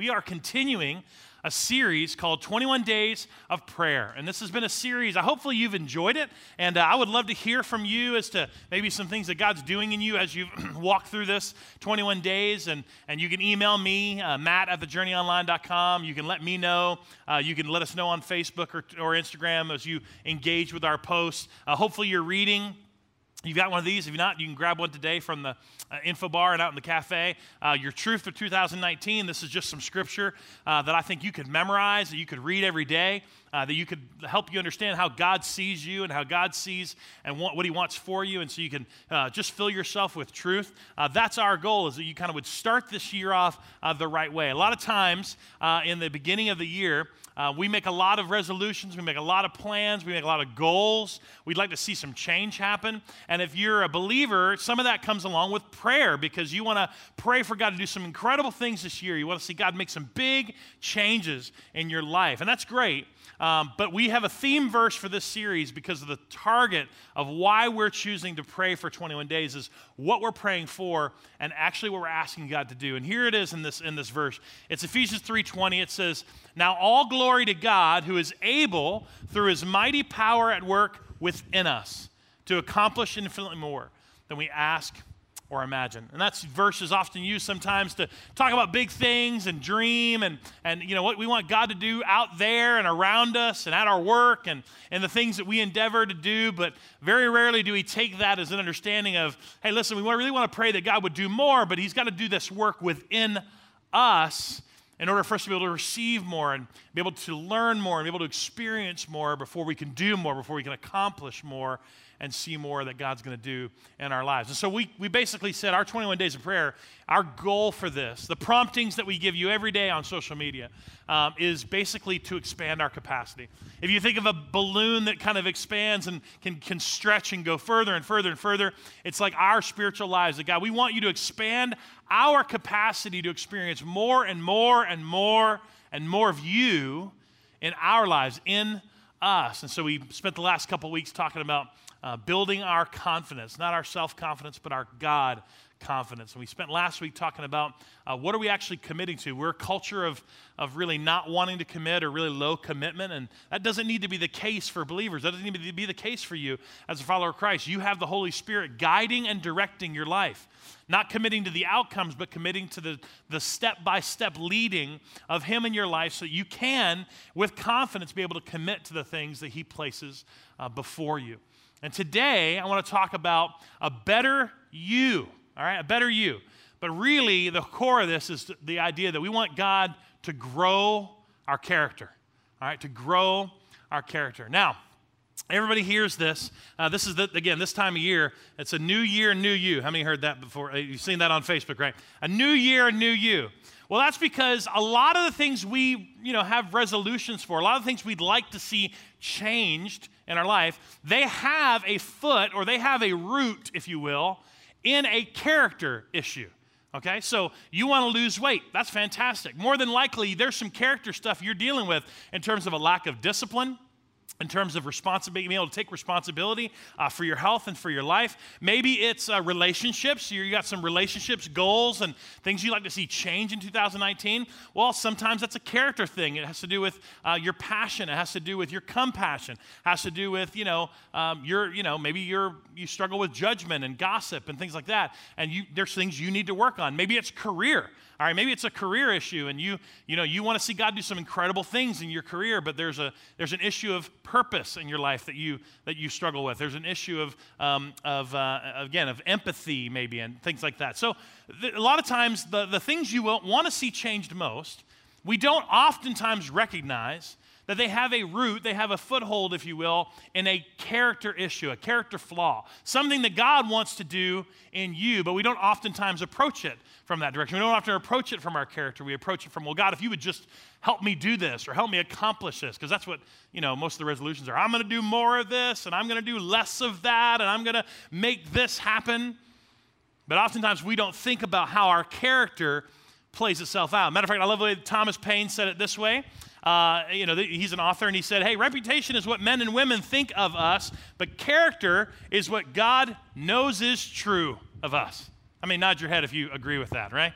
We are continuing a series called 21 Days of Prayer. And this has been a series, I hopefully you've enjoyed it. And uh, I would love to hear from you as to maybe some things that God's doing in you as you walk through this 21 days. And, and you can email me, uh, matt at thejourneyonline.com. You can let me know. Uh, you can let us know on Facebook or, or Instagram as you engage with our posts. Uh, hopefully you're reading You've got one of these. If not, you can grab one today from the uh, info bar and out in the cafe. Uh, your truth for 2019. This is just some scripture uh, that I think you could memorize, that you could read every day, uh, that you could help you understand how God sees you and how God sees and what, what He wants for you, and so you can uh, just fill yourself with truth. Uh, that's our goal: is that you kind of would start this year off the right way. A lot of times in the beginning of the year, uh, we make a lot of resolutions, we make a lot of plans, we make a lot of goals. We'd like to see some change happen. And if you're a believer, some of that comes along with prayer because you want to pray for God to do some incredible things this year. You want to see God make some big changes in your life. And that's great. Um, but we have a theme verse for this series because of the target of why we're choosing to pray for 21 days is what we're praying for and actually what we're asking God to do. And here it is in this, in this verse. It's Ephesians 3.20. It says, Now all glory to God who is able through his mighty power at work within us to accomplish infinitely more than we ask or imagine. And that's verses often used sometimes to talk about big things and dream and, and you know what we want God to do out there and around us and at our work and, and the things that we endeavor to do. But very rarely do we take that as an understanding of, hey, listen, we really want to pray that God would do more, but He's got to do this work within us in order for us to be able to receive more and be able to learn more and be able to experience more before we can do more, before we can accomplish more and see more that God's going to do in our lives. And so we, we basically said our 21 days of prayer, our goal for this, the promptings that we give you every day on social media, um, is basically to expand our capacity. If you think of a balloon that kind of expands and can, can stretch and go further and further and further, it's like our spiritual lives. That God, we want you to expand our capacity to experience more and more and more and more of you in our lives, in us. And so we spent the last couple weeks talking about uh, building our confidence, not our self confidence, but our God confidence. And we spent last week talking about uh, what are we actually committing to. We're a culture of, of really not wanting to commit or really low commitment, and that doesn't need to be the case for believers. That doesn't need to be the case for you as a follower of Christ. You have the Holy Spirit guiding and directing your life. Not committing to the outcomes, but committing to the, the step-by-step leading of Him in your life so you can, with confidence, be able to commit to the things that He places uh, before you. And today, I want to talk about a better you, all right? A better you. But really, the core of this is the idea that we want God to grow our character, all right? To grow our character. Now, everybody hears this. Uh, this is, the, again, this time of year, it's a new year, new you. How many heard that before? Uh, you've seen that on Facebook, right? A new year, new you. Well, that's because a lot of the things we, you know, have resolutions for, a lot of things we'd like to see changed in our life, they have a foot or they have a root, if you will, in a character issue. Okay, so you want to lose weight. That's fantastic. More than likely, there's some character stuff you're dealing with in terms of a lack of discipline, in terms of responsibility, being able to take responsibility uh, for your health and for your life. Maybe it's uh, relationships. You got some relationships, goals, and things you like to see change in 2019. Well, sometimes that's a character thing. It has to do with uh, your passion. It has to do with your compassion. It has to do with you know um, your you know maybe you're you struggle with judgment and gossip and things like that. And you, there's things you need to work on. Maybe it's career. All right, maybe it's a career issue and you, you know, you want to see God do some incredible things in your career, but there's, a, there's an issue of purpose in your life that you, that you struggle with. There's an issue of, um, of uh, again, of empathy maybe and things like that. So th- a lot of times the, the things you want to see changed most, we don't oftentimes recognize that they have a root, they have a foothold, if you will, in a character issue, a character flaw, something that God wants to do in you, but we don't oftentimes approach it from that direction. We don't often approach it from our character. We approach it from, well, God, if you would just help me do this or help me accomplish this, because that's what, you know, most of the resolutions are. I'm going to do more of this and I'm going to do less of that and I'm going to make this happen. But oftentimes we don't think about how our character plays itself out. Matter of fact, I love the way Thomas Paine said it this way. Uh, you know, he's an author, and he said, Hey, reputation is what men and women think of us, but character is what God knows is true of us. I mean, nod your head if you agree with that, right?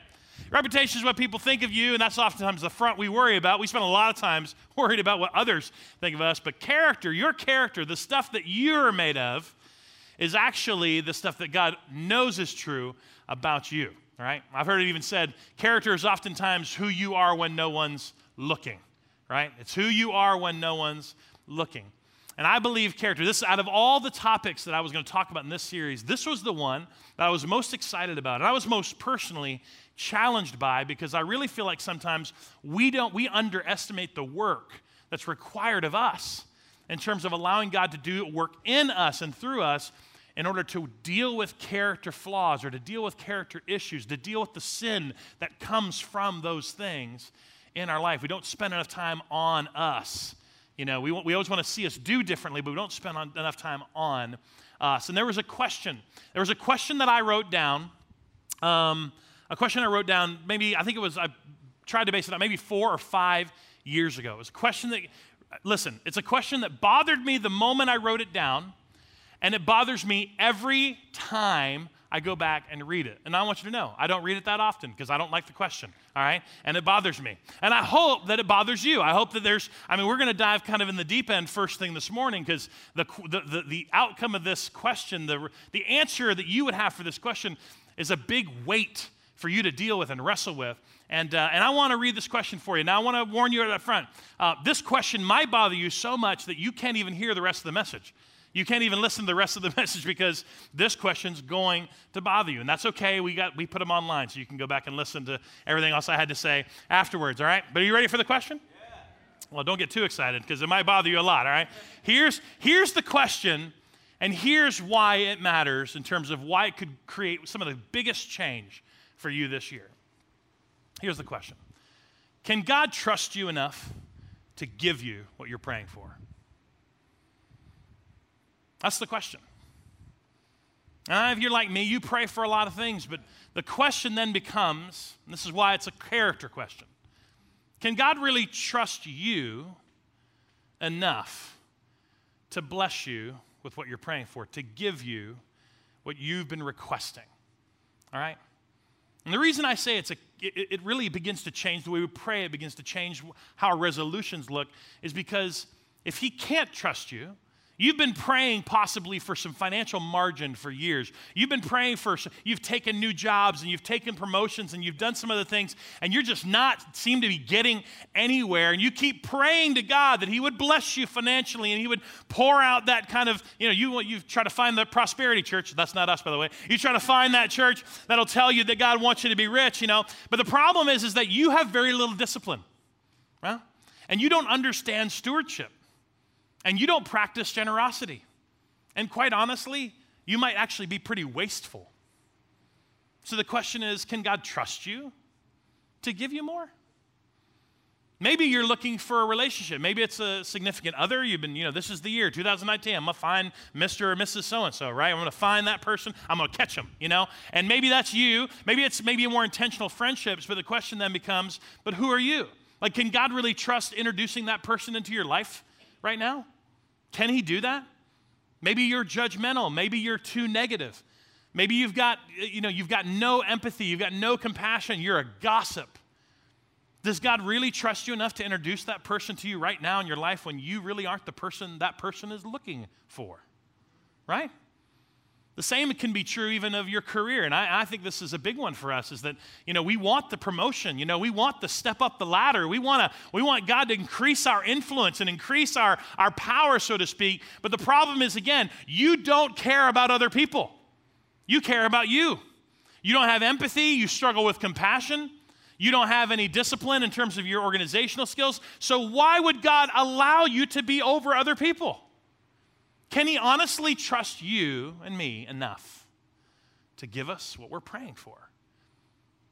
Reputation is what people think of you, and that's oftentimes the front we worry about. We spend a lot of times worried about what others think of us, but character, your character, the stuff that you're made of, is actually the stuff that God knows is true about you. Right? I've heard it even said character is oftentimes who you are when no one's looking, right? It's who you are when no one's looking. And I believe character, this out of all the topics that I was going to talk about in this series, this was the one that I was most excited about. And I was most personally challenged by because I really feel like sometimes we don't we underestimate the work that's required of us in terms of allowing God to do work in us and through us in order to deal with character flaws or to deal with character issues, to deal with the sin that comes from those things in our life. We don't spend enough time on us. You know, we, we always want to see us do differently, but we don't spend on, enough time on us. And there was a question. There was a question that I wrote down. Um, a question I wrote down, maybe, I think it was, I tried to base it on maybe four or five years ago. It was a question that, listen, it's a question that bothered me the moment I wrote it down, and it bothers me every time I go back and read it. And I want you to know, I don't read it that often because I don't like the question, all right? And it bothers me. And I hope that it bothers you. I hope that there's, I mean, we're going to dive kind of in the deep end first thing this morning because the, the, the, the, outcome of this question, the, the answer that you would have for this question is a big weight for you to deal with and wrestle with. And, uh, and I want to read this question for you. Now, I want to warn you right up front. Uh, this question might bother you so much that you can't even hear the rest of the message. You can't even listen to the rest of the message because this question's going to bother you. And that's okay. We, got, we put them online so you can go back and listen to everything else I had to say afterwards, all right? But are you ready for the question? Yeah. Well, don't get too excited because it might bother you a lot, all right? Here's, here's the question, and here's why it matters in terms of why it could create some of the biggest change for you this year. Here's the question Can God trust you enough to give you what you're praying for? That's the question. And if you're like me, you pray for a lot of things, but the question then becomes this is why it's a character question can God really trust you enough to bless you with what you're praying for, to give you what you've been requesting? All right? And the reason I say it's a, it, it really begins to change the way we pray, it begins to change how our resolutions look, is because if He can't trust you, You've been praying possibly for some financial margin for years. You've been praying for, you've taken new jobs and you've taken promotions and you've done some other things and you're just not seem to be getting anywhere. And you keep praying to God that He would bless you financially and He would pour out that kind of, you know, you, you try to find the prosperity church. That's not us, by the way. You try to find that church that'll tell you that God wants you to be rich, you know. But the problem is, is that you have very little discipline, right? And you don't understand stewardship and you don't practice generosity. And quite honestly, you might actually be pretty wasteful. So the question is can God trust you to give you more? Maybe you're looking for a relationship. Maybe it's a significant other. You've been, you know, this is the year, 2019. I'm going to find Mr. or Mrs. So and so, right? I'm going to find that person. I'm going to catch them, you know? And maybe that's you. Maybe it's maybe more intentional friendships. But the question then becomes, but who are you? Like, can God really trust introducing that person into your life right now? Can he do that? Maybe you're judgmental. Maybe you're too negative. Maybe you've got, you know, you've got no empathy. You've got no compassion. You're a gossip. Does God really trust you enough to introduce that person to you right now in your life when you really aren't the person that person is looking for? Right? The same can be true even of your career. And I, I, think this is a big one for us is that, you know, we want the promotion. You know, we want the step up the ladder. We, wanna, we want God to increase our influence and increase our, our power, so to speak. But the problem is, again, you don't care about other people. You care about you. You don't have empathy. You struggle with compassion. You don't have any discipline in terms of your organizational skills. So why would God allow you to be over other people? Can He honestly trust you and me enough to give us what we're praying for?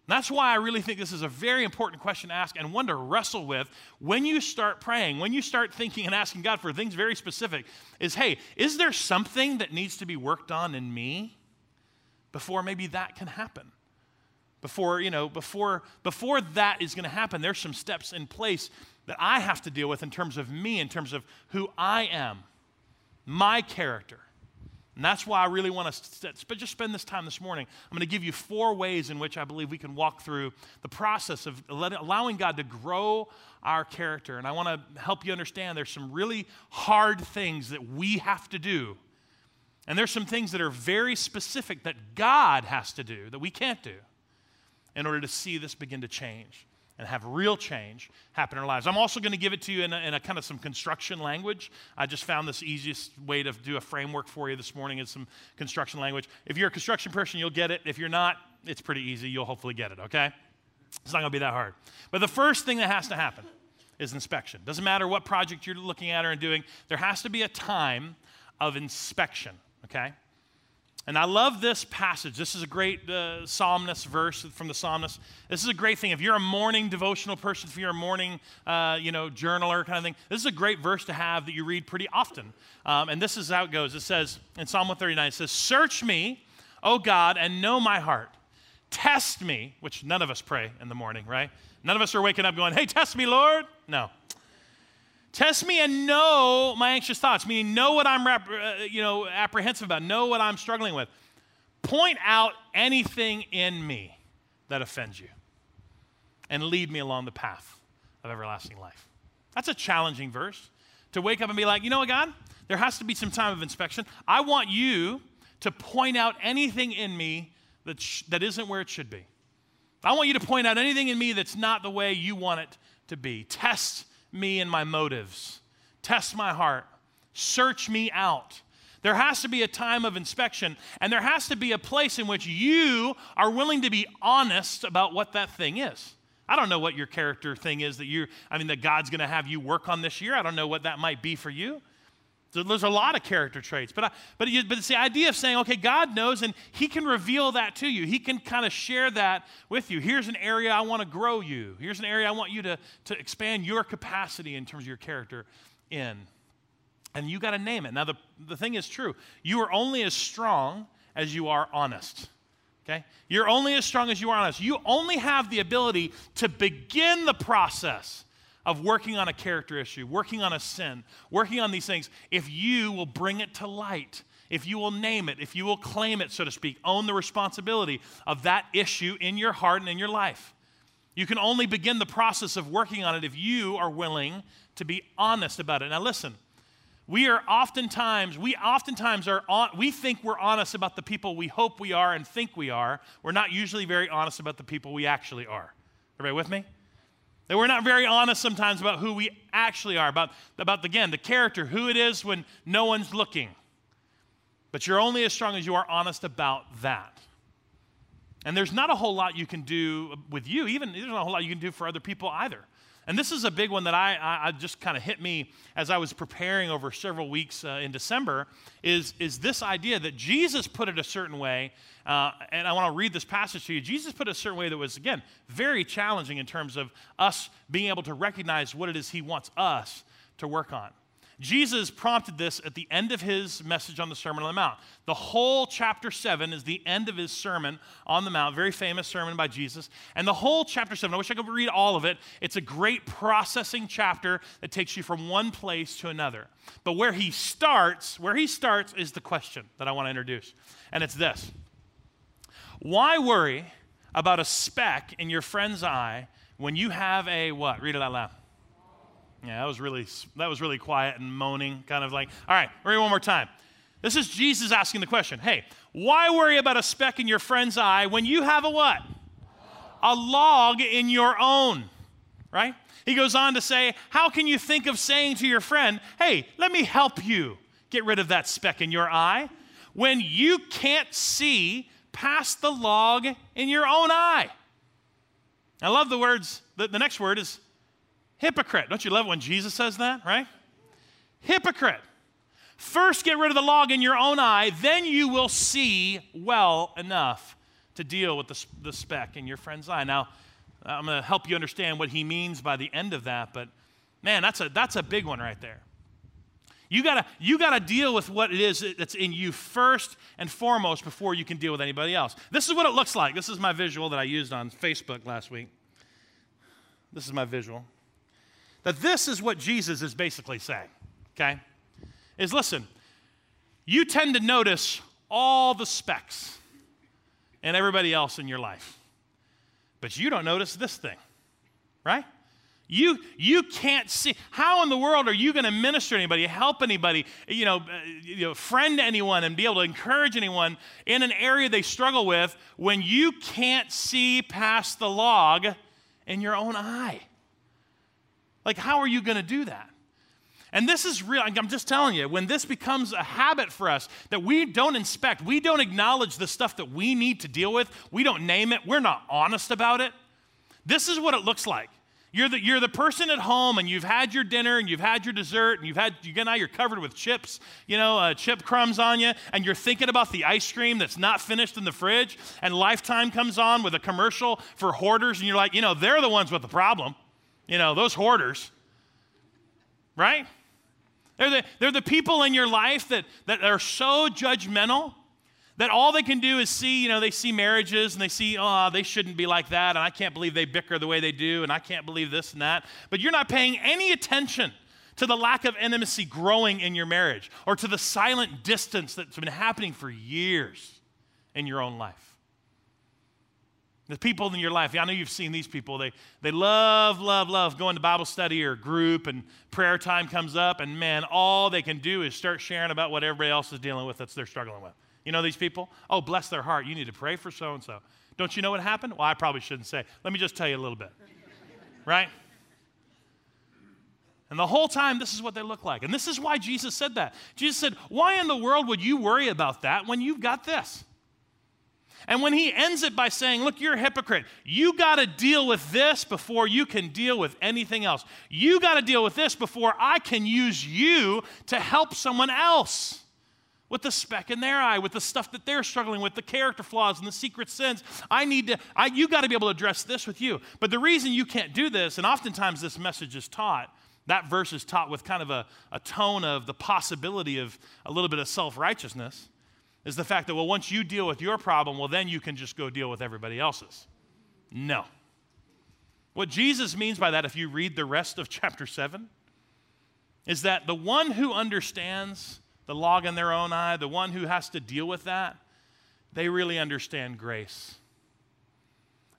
that's why I really think this is a very important question to ask and one to wrestle with when you start praying, when you start thinking and asking God for things very specific is hey, is there something that needs to be worked on in me before maybe that can happen? Before, you know, before before that is going to happen, there's some steps in place that I have to deal with in terms of me, in terms of who I am my character, And that's why I really want to just spend this time this morning. I'm going to give you four ways in which I believe we can walk through the process of allowing God to grow our character. And I want to help you understand there's some really hard things that we have to do. And there's some things that are very specific that God has to do that we can't do in order to see this begin to change and have real change happen in our lives. I'm also going to give it to you in a, in a, kind of some construction language. I just found this easiest way to do a framework for you this morning is some construction language. If you're a construction person, you'll get it. If you're not, it's pretty easy. You'll hopefully get it, okay? It's not going to be that hard. But the first thing that has to happen is inspection. Doesn't matter what project you're looking at or doing, there has to be a time of inspection, okay? And I love this passage. This is a great uh, psalmist verse from the psalmist. This is a great thing. If you're a morning devotional person, if you're a morning, uh, you know, journaler kind of thing, this is a great verse to have that you read pretty often. Um, and this is how it goes. It says in Psalm 139, it says, "Search me, O God, and know my heart. Test me," which none of us pray in the morning, right? None of us are waking up going, "Hey, test me, Lord." No. Test me and know my anxious thoughts, meaning know what I'm uh, you know, apprehensive about, know what I'm struggling with. Point out anything in me that offends you and lead me along the path of everlasting life. That's a challenging verse to wake up and be like, you know what, God? There has to be some time of inspection. I want you to point out anything in me that, sh- that isn't where it should be. I want you to point out anything in me that's not the way you want it to be. Test me and my motives. Test my heart. Search me out. There has to be a time of inspection, and there has to be a place in which you are willing to be honest about what that thing is. I don't know what your character thing is that you, I mean, that God's going to have you work on this year. I don't know what that might be for you. There's a lot of character traits, but, I, but, you, but it's the idea of saying, okay, God knows and He can reveal that to you. He can kind of share that with you. Here's an area I want to grow you. Here's an area I want you to, to expand your capacity in terms of your character in. And you got to name it. Now, the, the thing is true. You are only as strong as you are honest. Okay? You're only as strong as you are honest. You only have the ability to begin the process of working on a character issue, working on a sin, working on these things, if you will bring it to light, if you will name it, if you will claim it, so to speak, own the responsibility of that issue in your heart and in your life. You can only begin the process of working on it if you are willing to be honest about it. Now, listen, we are oftentimes, we oftentimes are, on, we think we're honest about the people we hope we are and think we are. We're not usually very honest about the people we actually are. Everybody with me? That we're not very honest sometimes about who we actually are, about, about again, the character, who it is when no one's looking. But you're only as strong as you are honest about that. And there's not a whole lot you can do with you, even there's not a whole lot you can do for other people either. And this is a big one that I, I, I just kind of hit me as I was preparing over several weeks uh, in December is, is this idea that Jesus put it a certain way. Uh, and I want to read this passage to you. Jesus put it a certain way that was, again, very challenging in terms of us being able to recognize what it is he wants us to work on. Jesus prompted this at the end of his message on the Sermon on the Mount. The whole chapter 7 is the end of his Sermon on the Mount, very famous sermon by Jesus. And the whole chapter 7, I wish I could read all of it. It's a great processing chapter that takes you from one place to another. But where he starts, where he starts is the question that I want to introduce. And it's this Why worry about a speck in your friend's eye when you have a what? Read it out loud. Yeah, that was really that was really quiet and moaning, kind of like, all right, read one more time. This is Jesus asking the question. Hey, why worry about a speck in your friend's eye when you have a what? A log in your own, right? He goes on to say, How can you think of saying to your friend, Hey, let me help you get rid of that speck in your eye, when you can't see past the log in your own eye? I love the words, the, the next word is Hypocrite. Don't you love when Jesus says that, right? Hypocrite. First, get rid of the log in your own eye, then you will see well enough to deal with the, the speck in your friend's eye. Now, I'm going to help you understand what he means by the end of that, but man, that's a, that's a big one right there. You gotta, you gotta deal with what it is that's in you first and foremost before you can deal with anybody else. This is what it looks like. This is my visual that I used on Facebook last week. This is my visual that this is what Jesus is basically saying, okay? Is listen, you tend to notice all the specks and everybody else in your life. But you don't notice this thing, right? You, you can't see. How in the world are you going to minister to anybody, help anybody, you know, you know, friend anyone, and be able to encourage anyone in an area they struggle with when you can't see past the log in your own eye? Like, how are you going to do that? And this is real. I'm just telling you, when this becomes a habit for us that we don't inspect, we don't acknowledge the stuff that we need to deal with, we don't name it, we're not honest about it. This is what it looks like. You're the, you're the person at home and you've had your dinner and you've had your dessert and you've had, you now you're covered with chips, you know, uh, chip crumbs on you, and you're thinking about the ice cream that's not finished in the fridge, and Lifetime comes on with a commercial for hoarders, and you're like, you know, they're the ones with the problem. You know, those hoarders, right? They're the, they're the people in your life that, that are so judgmental that all they can do is see, you know, they see marriages and they see, oh, they shouldn't be like that, and I can't believe they bicker the way they do, and I can't believe this and that. But you're not paying any attention to the lack of intimacy growing in your marriage or to the silent distance that's been happening for years in your own life. The people in your life, I know you've seen these people. They, they love, love, love going to Bible study or group, and prayer time comes up, and man, all they can do is start sharing about what everybody else is dealing with that they're struggling with. You know these people? Oh, bless their heart. You need to pray for so and so. Don't you know what happened? Well, I probably shouldn't say. Let me just tell you a little bit. right? And the whole time, this is what they look like. And this is why Jesus said that. Jesus said, Why in the world would you worry about that when you've got this? And when he ends it by saying, Look, you're a hypocrite. You got to deal with this before you can deal with anything else. You got to deal with this before I can use you to help someone else with the speck in their eye, with the stuff that they're struggling with, the character flaws and the secret sins. I need to, I, you got to be able to address this with you. But the reason you can't do this, and oftentimes this message is taught, that verse is taught with kind of a, a tone of the possibility of a little bit of self righteousness is the fact that, well, once you deal with your problem, well, then you can just go deal with everybody else's. No. What Jesus means by that, if you read the rest of chapter 7, is that the one who understands the log in their own eye, the one who has to deal with that, they really understand grace.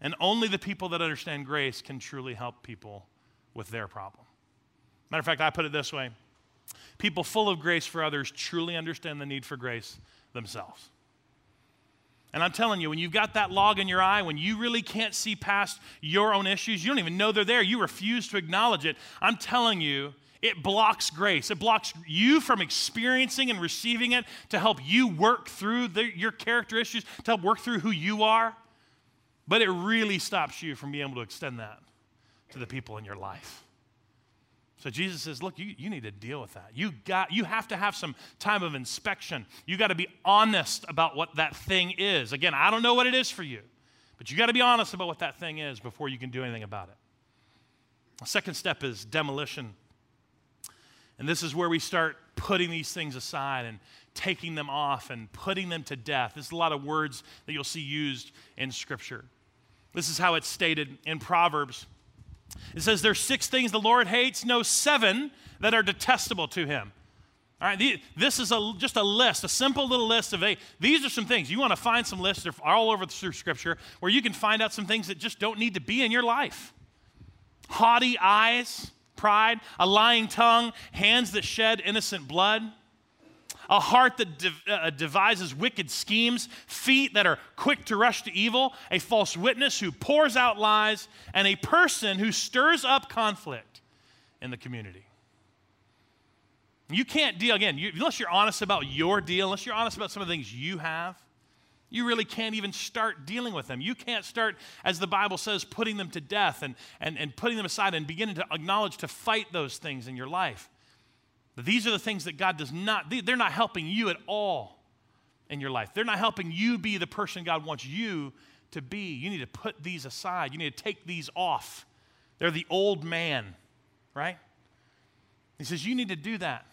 And only the people that understand grace can truly help people with their problem. Matter of fact, I put it this way people full of grace for others truly understand the need for grace themselves. And I'm telling you, when you've got that log in your eye, when you really can't see past your own issues, you don't even know they're there, you refuse to acknowledge it, I'm telling you, it blocks grace. It blocks you from experiencing and receiving it to help you work through the, your character issues, to help work through who you are. But it really stops you from being able to extend that to the people in your life. So Jesus says, look, you, you need to deal with that. You got you have to have some time of inspection. You got to be honest about what that thing is. Again, I don't know what it is for you, but you got to be honest about what that thing is before you can do anything about it. The second step is demolition. And this is where we start putting these things aside and taking them off and putting them to death. There's a lot of words that you'll see used in Scripture. This is how it's stated in Proverbs it says there's six things the Lord hates, no seven that are detestable to him. All right, this is a, just a list, a simple little list of eight. These are some things. You want to find some lists, they're all over through Scripture, where you can find out some things that just don't need to be in your life. Haughty eyes, pride, a lying tongue, hands that shed innocent blood a heart that dev- uh, devises wicked schemes, feet that are quick to rush to evil, a false witness who pours out lies, and a person who stirs up conflict in the community. You can't deal, again, you, unless you're honest about your deal, unless you're honest about some of the things you have, you really can't even start dealing with them. You can't start, as the Bible says, putting them to death and, and, and putting them aside and beginning to acknowledge to fight those things in your life. These are the things that God does not, they're not helping you at all in your life. They're not helping you be the person God wants you to be. You need to put these aside, you need to take these off. They're the old man, right? He says, You need to do that.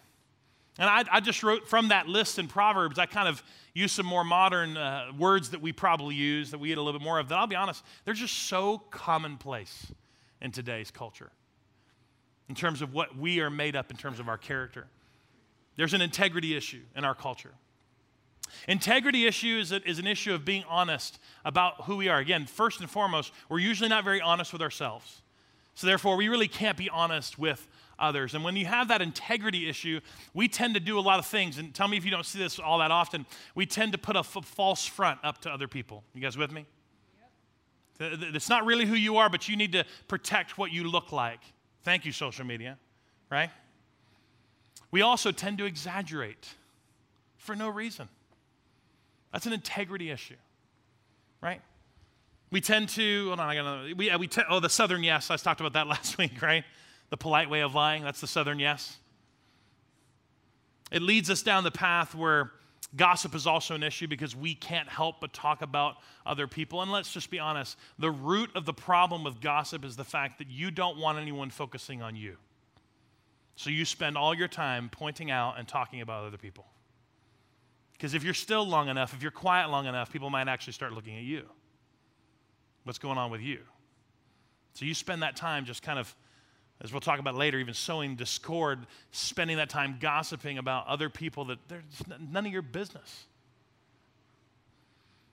And I, I just wrote from that list in Proverbs, I kind of used some more modern uh, words that we probably use, that we get a little bit more of. That I'll be honest, they're just so commonplace in today's culture in terms of what we are made up in terms of our character. There's an integrity issue in our culture. Integrity issue is, a, is an issue of being honest about who we are. Again, first and foremost, we're usually not very honest with ourselves. So, therefore, we really can't be honest with others. And when you have that integrity issue, we tend to do a lot of things. And tell me if you don't see this all that often. We tend to put a f- false front up to other people. You guys with me? Yep. It's not really who you are, but you need to protect what you look like. Thank you, social media, right? We also tend to exaggerate for no reason. That's an integrity issue, right? We tend to, hold on, I got another, we, uh, we te- oh, the southern yes, I talked about that last week, right? The polite way of lying, that's the southern yes. It leads us down the path where gossip is also an issue because we can't help but talk about other people. And let's just be honest the root of the problem with gossip is the fact that you don't want anyone focusing on you. So you spend all your time pointing out and talking about other people. Because if you're still long enough, if you're quiet long enough, people might actually start looking at you. What's going on with you? So you spend that time just kind of, as we'll talk about later, even sowing discord, spending that time gossiping about other people that they're none of your business.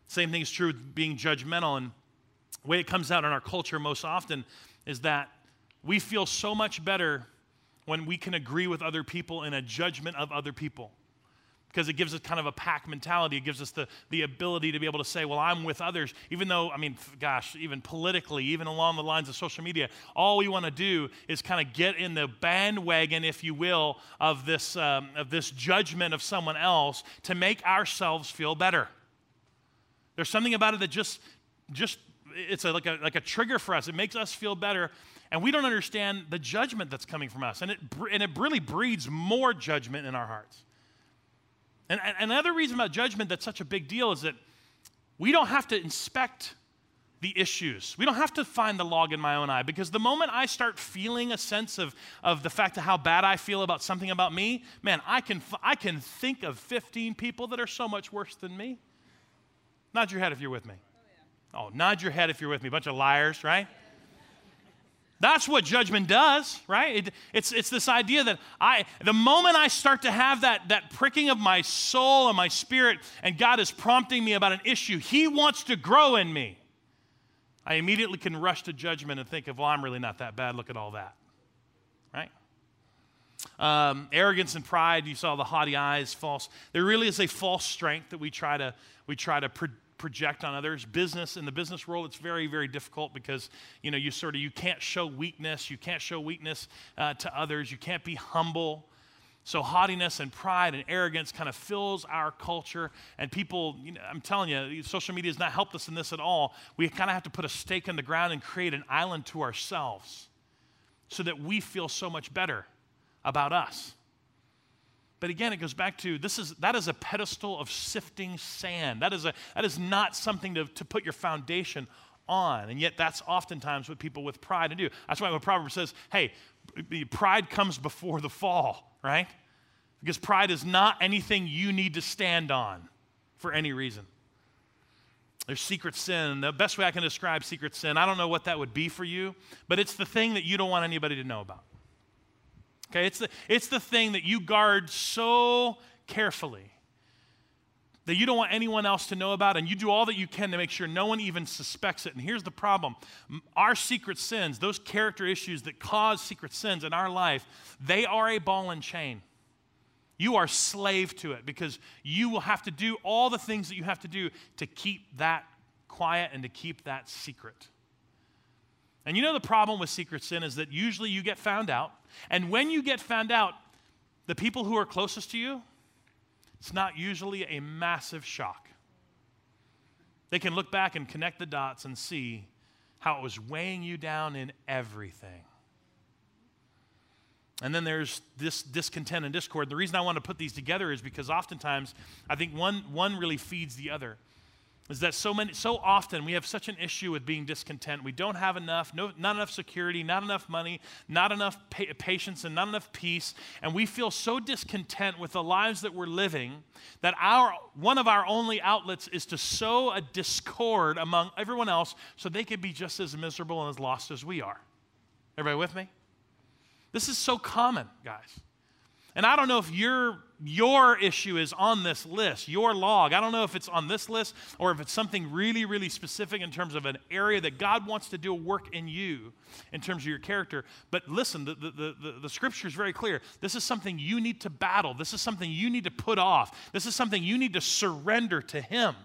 Same thing is true with being judgmental. And the way it comes out in our culture most often is that we feel so much better when we can agree with other people in a judgment of other people because it gives us kind of a pack mentality. It gives us the, the ability to be able to say, well, I'm with others, even though, I mean, gosh, even politically, even along the lines of social media, all we want to do is kind of get in the bandwagon, if you will, of this, um, of this judgment of someone else to make ourselves feel better. There's something about it that just, just it's a, like, a, like a trigger for us. It makes us feel better. And we don't understand the judgment that's coming from us. And it, and it really breeds more judgment in our hearts. And, and another reason about judgment that's such a big deal is that we don't have to inspect the issues. We don't have to find the log in my own eye because the moment I start feeling a sense of, of the fact of how bad I feel about something about me, man, I can, I can think of 15 people that are so much worse than me. Nod your head if you're with me. Oh, yeah. oh nod your head if you're with me. Bunch of liars, right? That's what judgment does, right? It, it's, it's this idea that I, the moment I start to have that, that pricking of my soul and my spirit, and God is prompting me about an issue, He wants to grow in me. I immediately can rush to judgment and think of, well, I'm really not that bad. Look at all that, right? Um, arrogance and pride, you saw the haughty eyes, false. There really is a false strength that we try to, we try to project on others. Business, in the business world, it's very, very difficult because, you know, you sort of, you can't show weakness. You can't show weakness uh, to others. You can't be humble. So haughtiness and pride and arrogance kind of fills our culture. And people, you know, I'm telling you, social media has not helped us in this at all. We kind of have to put a stake in the ground and create an island to ourselves so that we feel so much better about us. But again, it goes back to this is that is a pedestal of sifting sand. That is a that is not something to, to put your foundation on. And yet that's oftentimes what people with pride do. That's why the proverb says, hey, pride comes before the fall, right? Because pride is not anything you need to stand on for any reason. There's secret sin. The best way I can describe secret sin, I don't know what that would be for you, but it's the thing that you don't want anybody to know about. Okay, it's the, it's the thing that you guard so carefully that you don't want anyone else to know about, and you do all that you can to make sure no one even suspects it. And here's the problem our secret sins, those character issues that cause secret sins in our life, they are a ball and chain. You are slave to it because you will have to do all the things that you have to do to keep that quiet and to keep that secret. And you know the problem with secret sin is that usually you get found out. And when you get found out, the people who are closest to you, it's not usually a massive shock. They can look back and connect the dots and see how it was weighing you down in everything. And then there's this discontent and discord. The reason I want to put these together is because oftentimes I think one, one really feeds the other is that so many so often we have such an issue with being discontent. We don't have enough no, not enough security not enough money not enough pa- patience and not enough peace. And we feel so discontent with the lives that we're living that our one of our only outlets is to sow a discord among everyone else so they could be just as miserable and as lost as we are. Everybody with me? This is so common guys. And I don't know if your, your issue is on this list, your log. I don't know if it's on this list or if it's something really, really specific in terms of an area that God wants to do a work in you in terms of your character. But listen, the, the, the, the scripture is very clear. This is something you need to battle, this is something you need to put off, this is something you need to surrender to Him.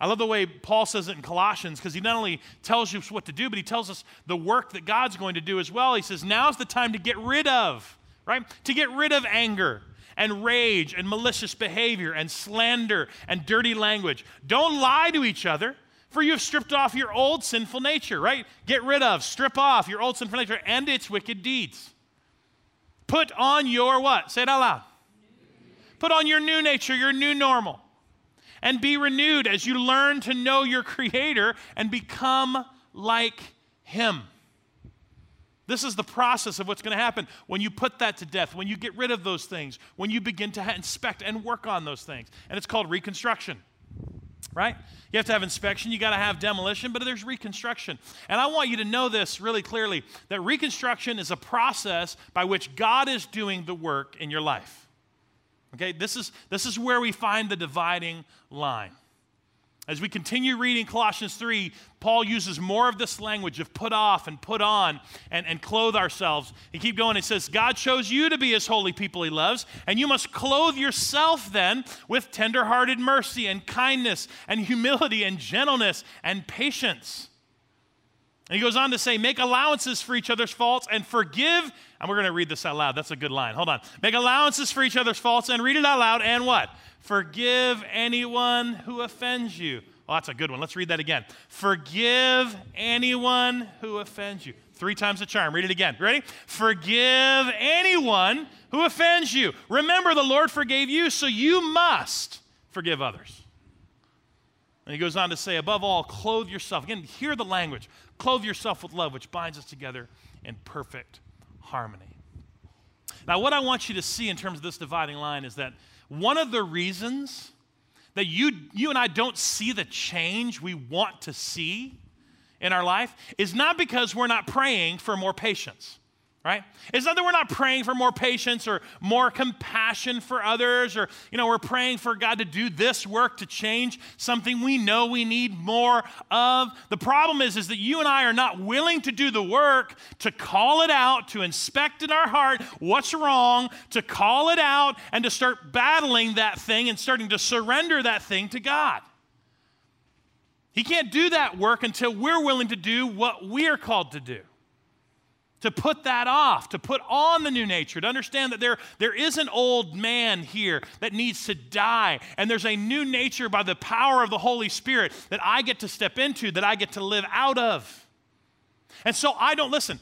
I love the way Paul says it in Colossians because he not only tells you what to do, but he tells us the work that God's going to do as well. He says, Now's the time to get rid of right? To get rid of anger and rage and malicious behavior and slander and dirty language. Don't lie to each other, for you have stripped off your old sinful nature, right? Get rid of, strip off your old sinful nature and its wicked deeds. Put on your what? Say it out loud. Put on your new nature, your new normal. And be renewed as you learn to know your Creator and become like Him. This is the process of what's going to happen when you put that to death, when you get rid of those things, when you begin to inspect and work on those things. And it's called reconstruction, right? You have to have inspection, you got to have demolition, but there's reconstruction. And I want you to know this really clearly that reconstruction is a process by which God is doing the work in your life. Okay, this is, this is where we find the dividing line. As we continue reading Colossians 3, Paul uses more of this language of put off and put on and, and clothe ourselves. He keep going. He says, God chose you to be his holy people he loves, and you must clothe yourself then with tenderhearted mercy and kindness and humility and gentleness and patience. And he goes on to say, make allowances for each other's faults and forgive. And we're going to read this out loud. That's a good line. Hold on. Make allowances for each other's faults and read it out loud. And what? Forgive anyone who offends you. Oh, that's a good one. Let's read that again. Forgive anyone who offends you. Three times the charm. Read it again. Ready? Forgive anyone who offends you. Remember, the Lord forgave you, so you must forgive others. And he goes on to say, above all, clothe yourself. Again, hear the language. Clothe yourself with love, which binds us together in perfect harmony. Now, what I want you to see in terms of this dividing line is that one of the reasons that you, you and I don't see the change we want to see in our life is not because we're not praying for more patience right? It's not that we're not praying for more patience or more compassion for others, or, you know, we're praying for God to do this work to change something we know we need more of. The problem is, is that you and I are not willing to do the work to call it out, to inspect in our heart what's wrong, to call it out, and to start battling that thing and starting to surrender that thing to God. He can't do that work until we're willing to do what we're called to do to put that off, to put on the new nature, to understand that there, there is an old man here that needs to die, and there's a new nature by the power of the Holy Spirit that I get to step into, that I get to live out of. And so I don't, listen,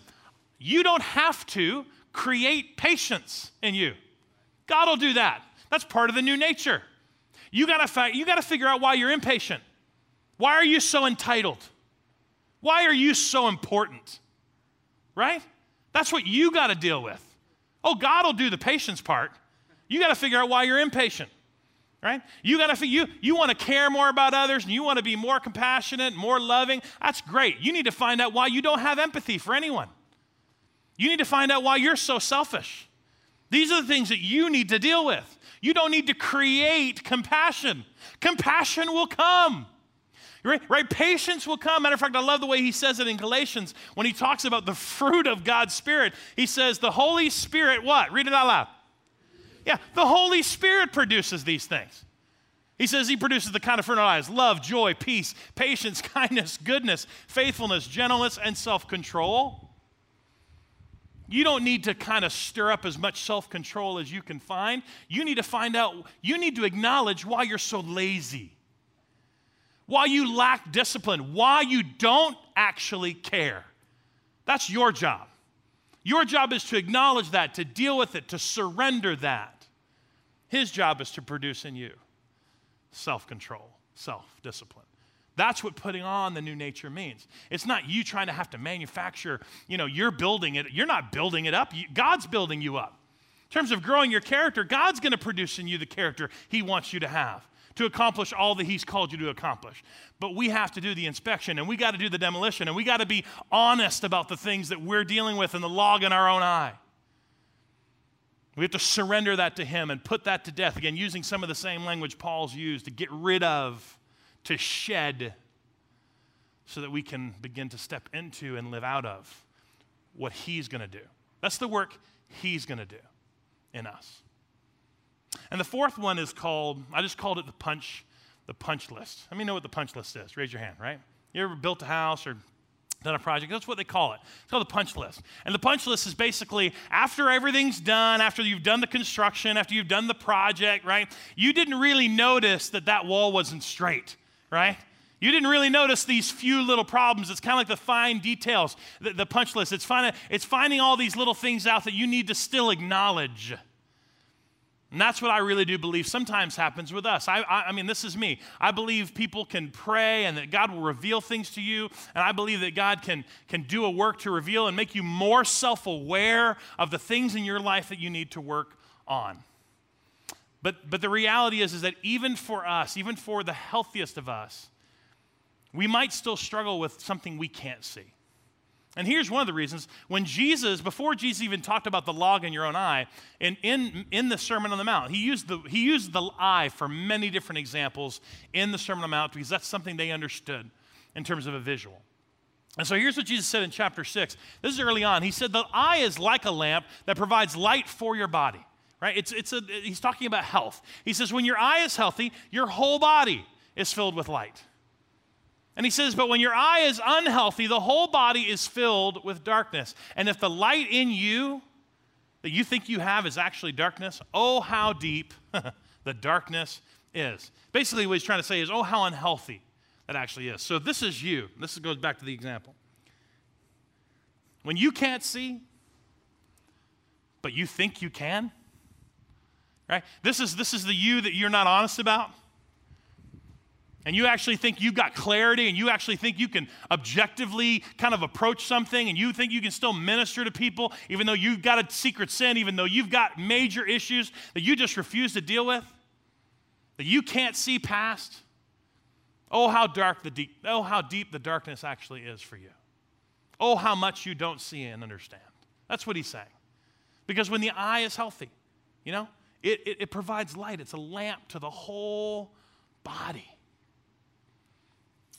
you don't have to create patience in you. God will do that. That's part of the new nature. You gotta, fi- you gotta figure out why you're impatient. Why are you so entitled? Why are you so important? Right? That's what you got to deal with. Oh, God will do the patience part. You got to figure out why you're impatient, right? You got to you you want to care more about others and you want to be more compassionate, more loving. That's great. You need to find out why you don't have empathy for anyone. You need to find out why you're so selfish. These are the things that you need to deal with. You don't need to create compassion. Compassion will come. Right? Patience will come. Matter of fact, I love the way he says it in Galatians when he talks about the fruit of God's Spirit. He says, The Holy Spirit, what? Read it out loud. Yeah, the Holy Spirit produces these things. He says he produces the kind of fruit in our lives love, joy, peace, patience, kindness, goodness, faithfulness, gentleness, and self control. You don't need to kind of stir up as much self control as you can find. You need to find out, you need to acknowledge why you're so lazy why you lack discipline, why you don't actually care. That's your job. Your job is to acknowledge that, to deal with it, to surrender that. His job is to produce in you self control, self discipline. That's what putting on the new nature means. It's not you trying to have to manufacture, you know, you're building it. You're not building it up. God's building you up. In terms of growing your character, God's going to produce in you the character He wants you to have to accomplish all that He's called you to accomplish. But we have to do the inspection and we got to do the demolition and we got to be honest about the things that we're dealing with and the log in our own eye. We have to surrender that to Him and put that to death. Again, using some of the same language Paul's used to get rid of, to shed, so that we can begin to step into and live out of what He's going to do. That's the work He's going to do in us. And the fourth one is called, I just called it the punch, the punch list. Let me know what the punch list is. Raise your hand, right? You ever built a house or done a project. That's what they call it. It's called the punch list. And the punch list is basically after everything's done, after you've done the construction, after you've done the project, right? You didn't really notice that that wall wasn't straight, right? You didn't really notice these few little problems. It's kind of like the fine details, the, the punch list. It's finding, it's finding all these little things out that you need to still acknowledge. And that's what I really do believe sometimes happens with us. I, I, I, mean, this is me. I believe people can pray and that God will reveal things to you. And I believe that God can, can do a work to reveal and make you more self aware of the things in your life that you need to work on. But, but the reality is, is that even for us, even for the healthiest of us, we might still struggle with something we can't see. And here's one of the reasons. When Jesus, before Jesus even talked about the log in your own eye, in, in, in the Sermon on the Mount, he used the, he used the eye for many different examples in the Sermon on the Mount because that's something they understood in terms of a visual. And so here's what Jesus said in chapter 6. This is early on. He said, The eye is like a lamp that provides light for your body. Right? It's, it's a, he's talking about health. He says, When your eye is healthy, your whole body is filled with light. And he says, But when your eye is unhealthy, the whole body is filled with darkness. And if the light in you that you think you have is actually darkness, oh, how deep the darkness is. Basically, what he's trying to say is, oh, how unhealthy that actually is. So this is you, this goes back to the example. When you can't see, but you think you can, right? This is, this is the you that you're not honest about and you actually think you've got clarity and you actually think you can objectively kind of approach something and you think you can still minister to people even though you've got a secret sin, even though you've got major issues that you just refuse to deal with, that you can't see past. Oh, how dark the deep, oh, how deep the darkness actually is for you. Oh, how much you don't see and understand. That's what he's saying. Because when the eye is healthy, you know, it, it, it provides light. It's a lamp to the whole body.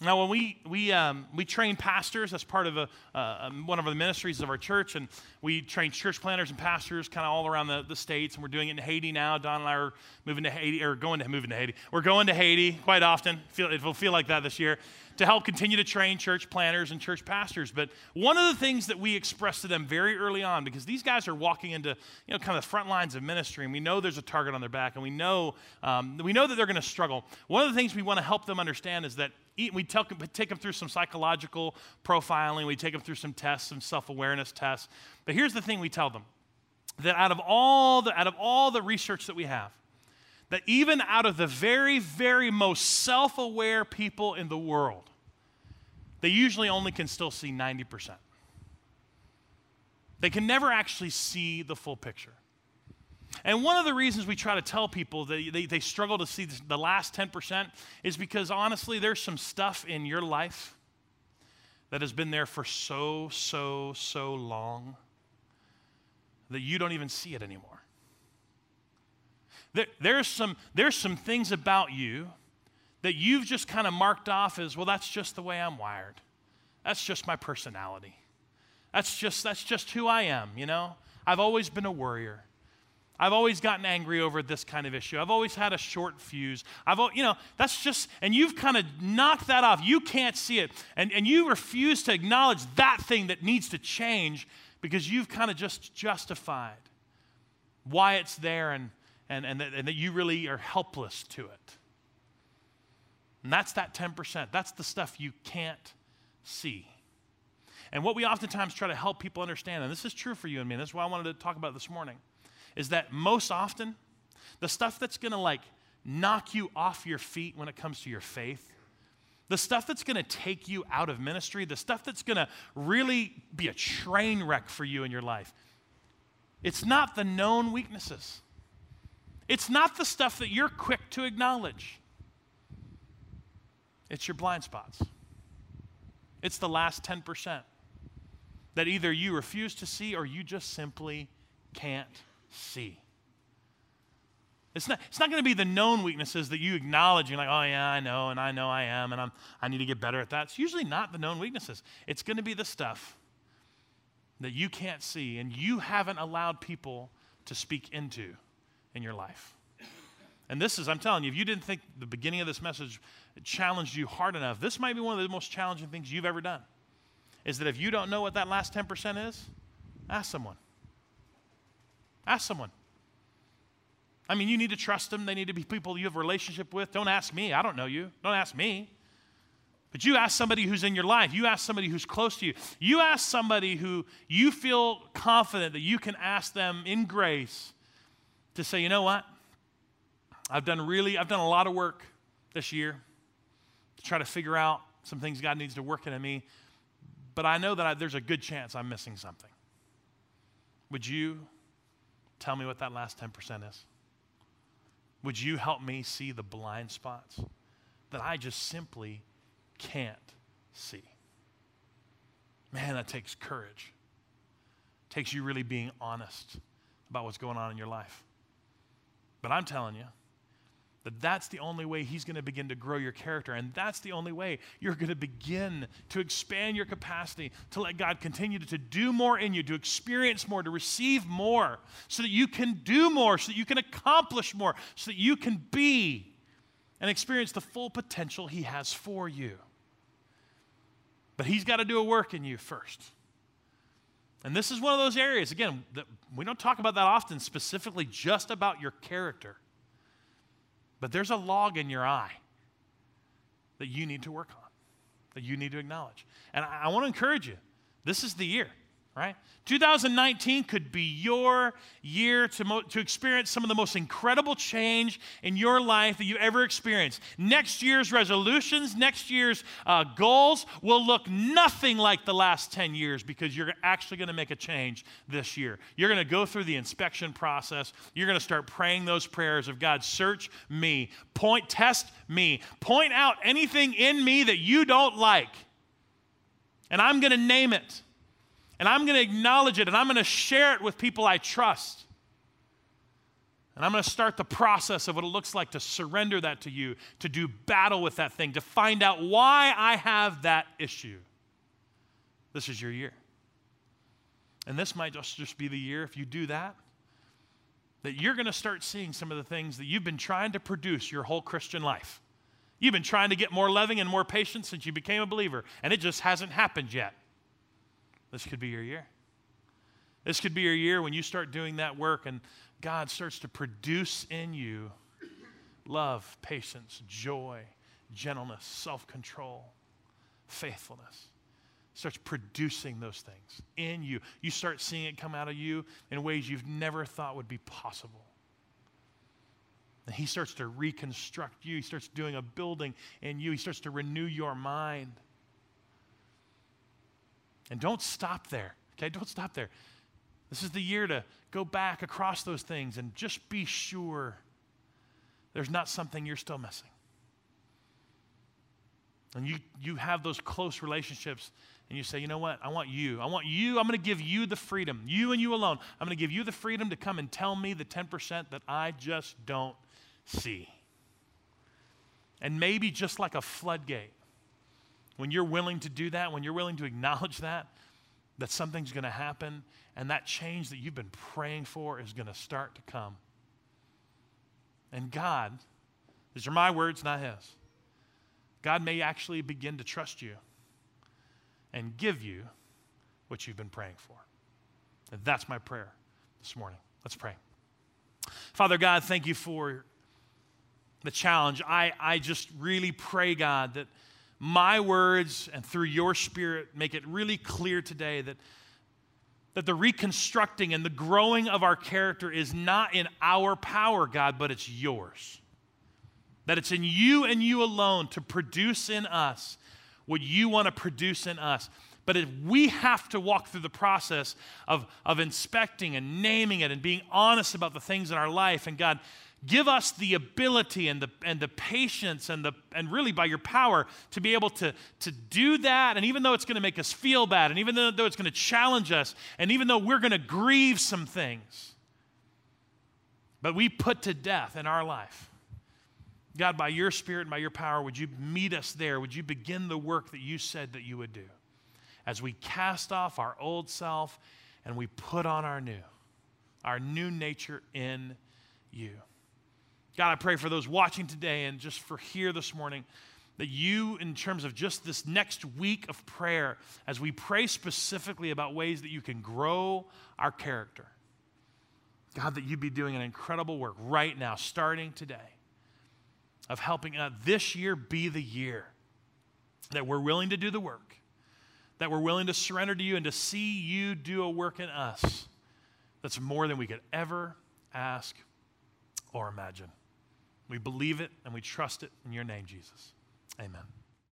Now, when we, we, um, we train pastors, that's part of a, uh, um, one of the ministries of our church, and we train church planners and pastors kind of all around the, the states, and we're doing it in Haiti now. Don and I are moving to Haiti, or going to moving to Haiti. We're going to Haiti quite often. Feel, it will feel like that this year to help continue to train church planners and church pastors. But one of the things that we express to them very early on, because these guys are walking into you know kind of the front lines of ministry, and we know there's a target on their back, and we know um, we know that they're going to struggle. One of the things we want to help them understand is that we take them through some psychological profiling, we take them through some tests, some self-awareness tests. But here's the thing we tell them: that out of all the out of all the research that we have that even out of the very, very most self aware people in the world, they usually only can still see 90%. They can never actually see the full picture. And one of the reasons we try to tell people that they, they struggle to see the last 10% is because honestly, there's some stuff in your life that has been there for so, so, so long that you don't even see it anymore. There, there's, some, there's some things about you that you've just kind of marked off as, well, that's just the way I'm wired. That's just my personality. That's just, that's just who I am, you know? I've always been a worrier. I've always gotten angry over this kind of issue. I've always had a short fuse. I've, you know, that's just, and you've kind of knocked that off. You can't see it. And, and you refuse to acknowledge that thing that needs to change because you've kind of just justified why it's there and, and, and, that, and that you really are helpless to it. And that's that 10%. That's the stuff you can't see. And what we oftentimes try to help people understand, and this is true for you and me, and this is why I wanted to talk about this morning, is that most often, the stuff that's gonna like knock you off your feet when it comes to your faith, the stuff that's gonna take you out of ministry, the stuff that's gonna really be a train wreck for you in your life, it's not the known weaknesses. It's not the stuff that you're quick to acknowledge. It's your blind spots. It's the last 10% that either you refuse to see or you just simply can't see. It's not, it's not going to be the known weaknesses that you acknowledge. You're like, oh, yeah, I know, and I know I am, and I'm, I need to get better at that. It's usually not the known weaknesses. It's going to be the stuff that you can't see and you haven't allowed people to speak into in your life. And this is, I'm telling you, if you didn't think the beginning of this message challenged you hard enough, this might be one of the most challenging things you've ever done. Is that if you don't know what that last 10% is, ask someone. Ask someone. I mean, you need to trust them. They need to be people you have a relationship with. Don't ask me. I don't know you. Don't ask me. But you ask somebody who's in your life. You ask somebody who's close to you. You ask somebody who you feel confident that you can ask them in grace to say, you know what? I've done really, I've done a lot of work this year to try to figure out some things God needs to work in me, but I know that I, there's a good chance I'm missing something. Would you tell me what that last 10% is? Would you help me see the blind spots that I just simply can't see? Man, that takes courage. It takes you really being honest about what's going on in your life. But I'm telling you, that that's the only way he's going to begin to grow your character and that's the only way you're going to begin to expand your capacity to let god continue to do more in you to experience more to receive more so that you can do more so that you can accomplish more so that you can be and experience the full potential he has for you. But he's got to do a work in you first and this is one of those areas again that we don't talk about that often specifically just about your character but there's a log in your eye that you need to work on, that you need to acknowledge. And I, I want to encourage you this is the year right? 2019 could be your year to, mo- to experience some of the most incredible change in your life that you've ever experienced. Next year's resolutions, next year's uh, goals will look nothing like the last 10 years because you're actually going to make a change this year. You're going to go through the inspection process. You're going to start praying those prayers of God, search me, point, test me, point out anything in me that you don't like. And I'm going to name it and I'm going to acknowledge it and I'm going to share it with people I trust. And I'm going to start the process of what it looks like to surrender that to you, to do battle with that thing, to find out why I have that issue. This is your year. And this might just, just be the year, if you do that, that you're going to start seeing some of the things that you've been trying to produce your whole Christian life. You've been trying to get more loving and more patient since you became a believer, and it just hasn't happened yet. This could be your year. This could be your year when you start doing that work and God starts to produce in you love, patience, joy, gentleness, self control, faithfulness. Starts producing those things in you. You start seeing it come out of you in ways you've never thought would be possible. And he starts to reconstruct you. He starts doing a building in you. He starts to renew your mind. And don't stop there, okay? Don't stop there. This is the year to go back across those things and just be sure there's not something you're still missing. And you, you have those close relationships, and you say, you know what? I want you. I want you. I'm going to give you the freedom, you and you alone. I'm going to give you the freedom to come and tell me the 10% that I just don't see. And maybe just like a floodgate, when you're willing to do that, when you're willing to acknowledge that, that something's going to happen, and that change that you've been praying for is going to start to come. And God, these are my words, not His. God may actually begin to trust you and give you what you've been praying for. And that's my prayer this morning. Let's pray. Father God, thank you for the challenge. I, I just really pray, God, that my words and through your spirit make it really clear today that, that the reconstructing and the growing of our character is not in our power, God, but it's yours. That it's in you and you alone to produce in us what you want to produce in us. But if we have to walk through the process of, of inspecting and naming it and being honest about the things in our life. And God, give us the ability and the, and the patience and, the, and really by your power to be able to, to do that. And even though it's going to make us feel bad, and even though, though it's going to challenge us, and even though we're going to grieve some things, But we put to death in our life. God, by your Spirit and by your power, would you meet us there? Would you begin the work that you said that you would do? As we cast off our old self and we put on our new, our new nature in you. God, I pray for those watching today and just for here this morning that you, in terms of just this next week of prayer, as we pray specifically about ways that you can grow our character, God, that you'd be doing an incredible work right now, starting today, of helping uh, this year be the year that we're willing to do the work, that we're willing to surrender to you and to see you do a work in us that's more than we could ever ask or imagine. We believe it and we trust it in your name, Jesus. Amen.